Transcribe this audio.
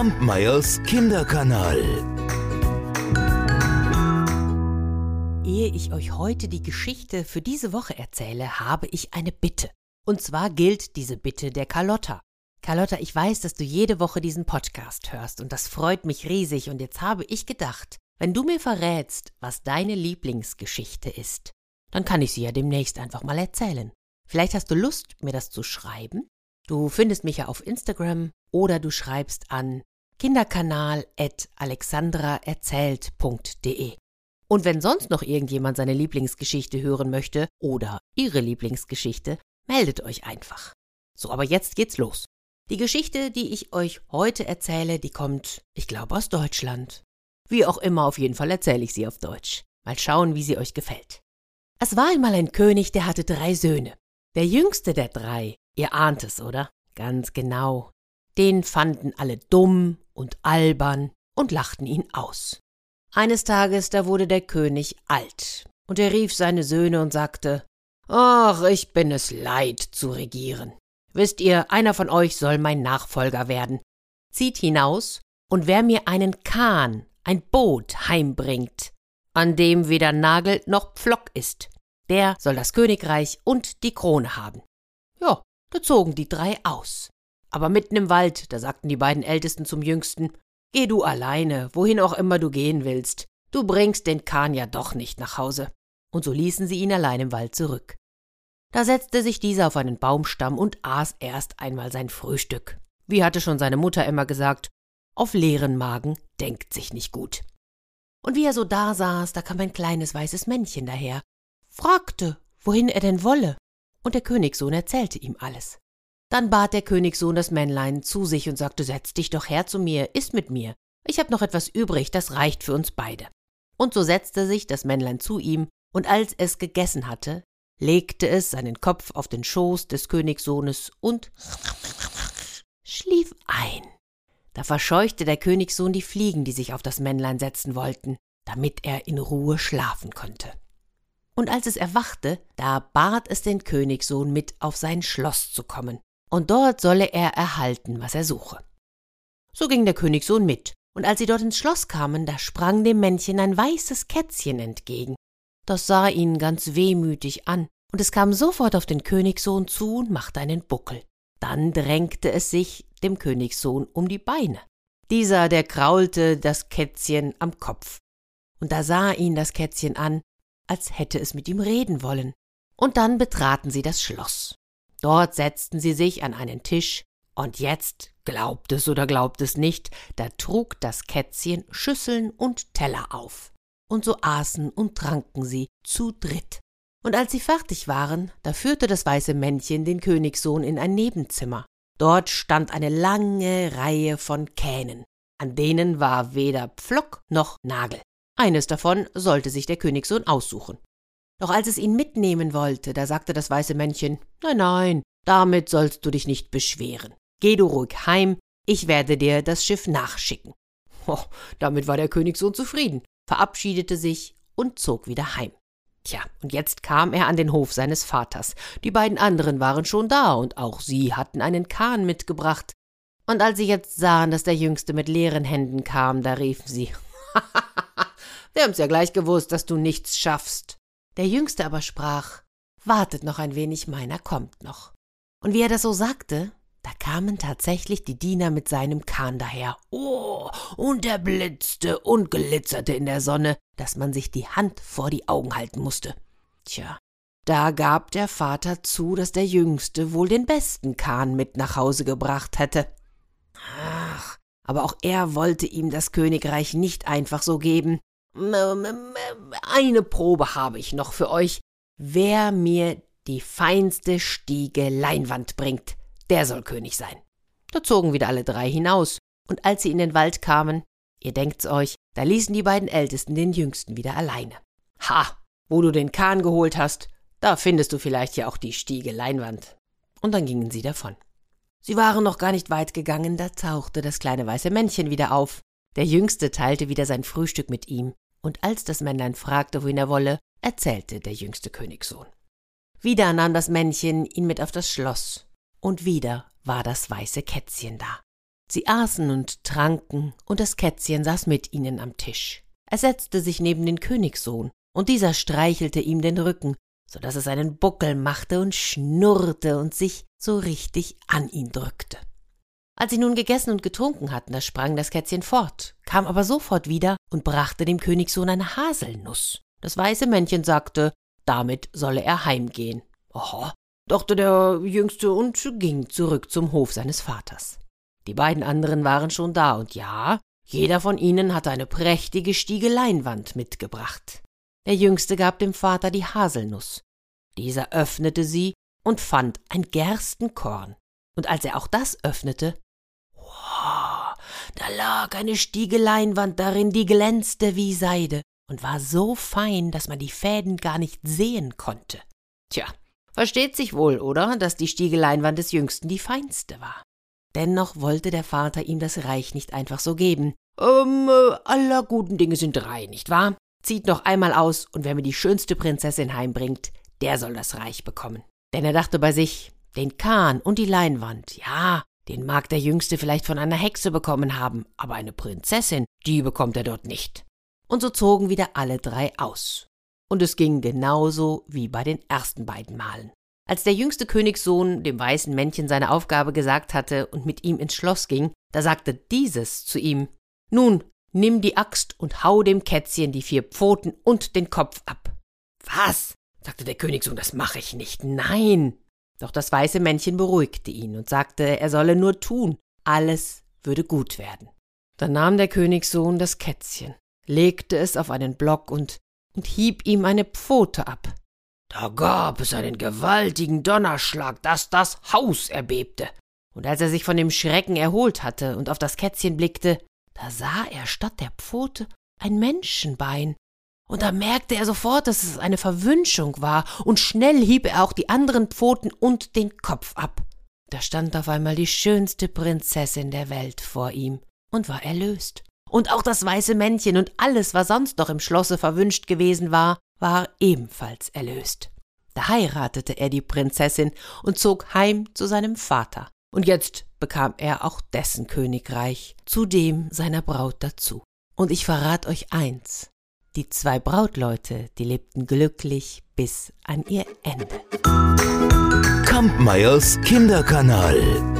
Kampmeyers Kinderkanal. Ehe ich euch heute die Geschichte für diese Woche erzähle, habe ich eine Bitte. Und zwar gilt diese Bitte der Carlotta. Carlotta, ich weiß, dass du jede Woche diesen Podcast hörst und das freut mich riesig und jetzt habe ich gedacht, wenn du mir verrätst, was deine Lieblingsgeschichte ist, dann kann ich sie ja demnächst einfach mal erzählen. Vielleicht hast du Lust, mir das zu schreiben? Du findest mich ja auf Instagram oder du schreibst an kinderkanal.alexandraerzählt.de. Und wenn sonst noch irgendjemand seine Lieblingsgeschichte hören möchte oder ihre Lieblingsgeschichte, meldet euch einfach. So, aber jetzt geht's los. Die Geschichte, die ich euch heute erzähle, die kommt, ich glaube, aus Deutschland. Wie auch immer, auf jeden Fall erzähle ich sie auf Deutsch. Mal schauen, wie sie euch gefällt. Es war einmal ein König, der hatte drei Söhne. Der jüngste der drei, ihr ahnt es, oder? Ganz genau. Den fanden alle dumm und albern und lachten ihn aus. Eines Tages, da wurde der König alt, und er rief seine Söhne und sagte Ach, ich bin es leid zu regieren. Wisst ihr, einer von euch soll mein Nachfolger werden. Zieht hinaus, und wer mir einen Kahn, ein Boot heimbringt, an dem weder Nagel noch Pflock ist, der soll das Königreich und die Krone haben. Ja, da zogen die drei aus. Aber mitten im Wald, da sagten die beiden Ältesten zum Jüngsten, Geh du alleine, wohin auch immer du gehen willst. Du bringst den Kahn ja doch nicht nach Hause. Und so ließen sie ihn allein im Wald zurück. Da setzte sich dieser auf einen Baumstamm und aß erst einmal sein Frühstück. Wie hatte schon seine Mutter immer gesagt, auf leeren Magen denkt sich nicht gut. Und wie er so da saß, da kam ein kleines weißes Männchen daher, fragte, wohin er denn wolle, und der Königssohn erzählte ihm alles. Dann bat der Königssohn das Männlein zu sich und sagte, setz dich doch her zu mir, iss mit mir. Ich hab noch etwas übrig, das reicht für uns beide. Und so setzte sich das Männlein zu ihm, und als es gegessen hatte, legte es seinen Kopf auf den Schoß des Königssohnes und schlief ein. Da verscheuchte der Königssohn die Fliegen, die sich auf das Männlein setzen wollten, damit er in Ruhe schlafen konnte. Und als es erwachte, da bat es den Königssohn mit auf sein Schloss zu kommen, und dort solle er erhalten, was er suche. So ging der Königssohn mit, und als sie dort ins Schloss kamen, da sprang dem Männchen ein weißes Kätzchen entgegen. Das sah ihn ganz wehmütig an, und es kam sofort auf den Königssohn zu und machte einen Buckel. Dann drängte es sich dem Königssohn um die Beine. Dieser, der kraulte das Kätzchen am Kopf. Und da sah ihn das Kätzchen an als hätte es mit ihm reden wollen. Und dann betraten sie das Schloss. Dort setzten sie sich an einen Tisch, und jetzt, glaubt es oder glaubt es nicht, da trug das Kätzchen Schüsseln und Teller auf. Und so aßen und tranken sie zu dritt. Und als sie fertig waren, da führte das weiße Männchen den Königssohn in ein Nebenzimmer. Dort stand eine lange Reihe von Kähnen, an denen war weder Pflock noch Nagel. Eines davon sollte sich der Königssohn aussuchen. Doch als es ihn mitnehmen wollte, da sagte das weiße Männchen Nein, nein, damit sollst du dich nicht beschweren. Geh du ruhig heim, ich werde dir das Schiff nachschicken. Oh, damit war der Königssohn zufrieden, verabschiedete sich und zog wieder heim. Tja, und jetzt kam er an den Hof seines Vaters. Die beiden anderen waren schon da, und auch sie hatten einen Kahn mitgebracht. Und als sie jetzt sahen, dass der Jüngste mit leeren Händen kam, da riefen sie Wir haben's ja gleich gewusst, dass du nichts schaffst. Der Jüngste aber sprach, wartet noch ein wenig, meiner kommt noch. Und wie er das so sagte, da kamen tatsächlich die Diener mit seinem Kahn daher. Oh, und er blitzte und glitzerte in der Sonne, dass man sich die Hand vor die Augen halten musste. Tja, da gab der Vater zu, dass der Jüngste wohl den besten Kahn mit nach Hause gebracht hätte. Ach, aber auch er wollte ihm das Königreich nicht einfach so geben. Eine Probe habe ich noch für euch. Wer mir die feinste Stiege Leinwand bringt, der soll König sein. Da zogen wieder alle drei hinaus, und als sie in den Wald kamen, ihr denkt's euch, da ließen die beiden Ältesten den Jüngsten wieder alleine. Ha, wo du den Kahn geholt hast, da findest du vielleicht ja auch die Stiege Leinwand. Und dann gingen sie davon. Sie waren noch gar nicht weit gegangen, da tauchte das kleine weiße Männchen wieder auf. Der Jüngste teilte wieder sein Frühstück mit ihm, und als das Männlein fragte, wohin er wolle, erzählte der jüngste Königssohn. Wieder nahm das Männchen ihn mit auf das Schloss, und wieder war das weiße Kätzchen da. Sie aßen und tranken, und das Kätzchen saß mit ihnen am Tisch. Er setzte sich neben den Königssohn, und dieser streichelte ihm den Rücken, so dass es einen Buckel machte und schnurrte und sich so richtig an ihn drückte. Als sie nun gegessen und getrunken hatten, da sprang das Kätzchen fort, kam aber sofort wieder und brachte dem Königssohn eine Haselnuss. Das weiße Männchen sagte, damit solle er heimgehen. Aha, dachte der Jüngste und ging zurück zum Hof seines Vaters. Die beiden anderen waren schon da, und ja, jeder von ihnen hatte eine prächtige Stiege Leinwand mitgebracht. Der Jüngste gab dem Vater die Haselnuss. Dieser öffnete sie und fand ein Gerstenkorn. Und als er auch das öffnete, da lag eine Stiege Leinwand darin, die glänzte wie Seide und war so fein, dass man die Fäden gar nicht sehen konnte. Tja, versteht sich wohl, oder, dass die Stiege Leinwand des Jüngsten die feinste war. Dennoch wollte der Vater ihm das Reich nicht einfach so geben. Ähm, äh, aller guten Dinge sind drei, nicht wahr? Zieht noch einmal aus, und wer mir die schönste Prinzessin heimbringt, der soll das Reich bekommen. Denn er dachte bei sich, den Kahn und die Leinwand, ja, den mag der Jüngste vielleicht von einer Hexe bekommen haben, aber eine Prinzessin, die bekommt er dort nicht. Und so zogen wieder alle drei aus. Und es ging genauso wie bei den ersten beiden Malen. Als der jüngste Königssohn dem weißen Männchen seine Aufgabe gesagt hatte und mit ihm ins Schloss ging, da sagte dieses zu ihm Nun, nimm die Axt und hau dem Kätzchen die vier Pfoten und den Kopf ab. Was? sagte der Königssohn, das mache ich nicht. Nein. Doch das weiße Männchen beruhigte ihn und sagte, er solle nur tun, alles würde gut werden. Dann nahm der Königssohn das Kätzchen, legte es auf einen Block und, und hieb ihm eine Pfote ab. Da gab es einen gewaltigen Donnerschlag, dass das Haus erbebte. Und als er sich von dem Schrecken erholt hatte und auf das Kätzchen blickte, da sah er statt der Pfote ein Menschenbein. Und da merkte er sofort, dass es eine Verwünschung war, und schnell hieb er auch die anderen Pfoten und den Kopf ab. Da stand auf einmal die schönste Prinzessin der Welt vor ihm und war erlöst. Und auch das weiße Männchen und alles, was sonst noch im Schlosse verwünscht gewesen war, war ebenfalls erlöst. Da heiratete er die Prinzessin und zog heim zu seinem Vater. Und jetzt bekam er auch dessen Königreich, zudem seiner Braut dazu. Und ich verrat euch eins. Die zwei Brautleute, die lebten glücklich bis an ihr Ende. Kampmeyers Kinderkanal.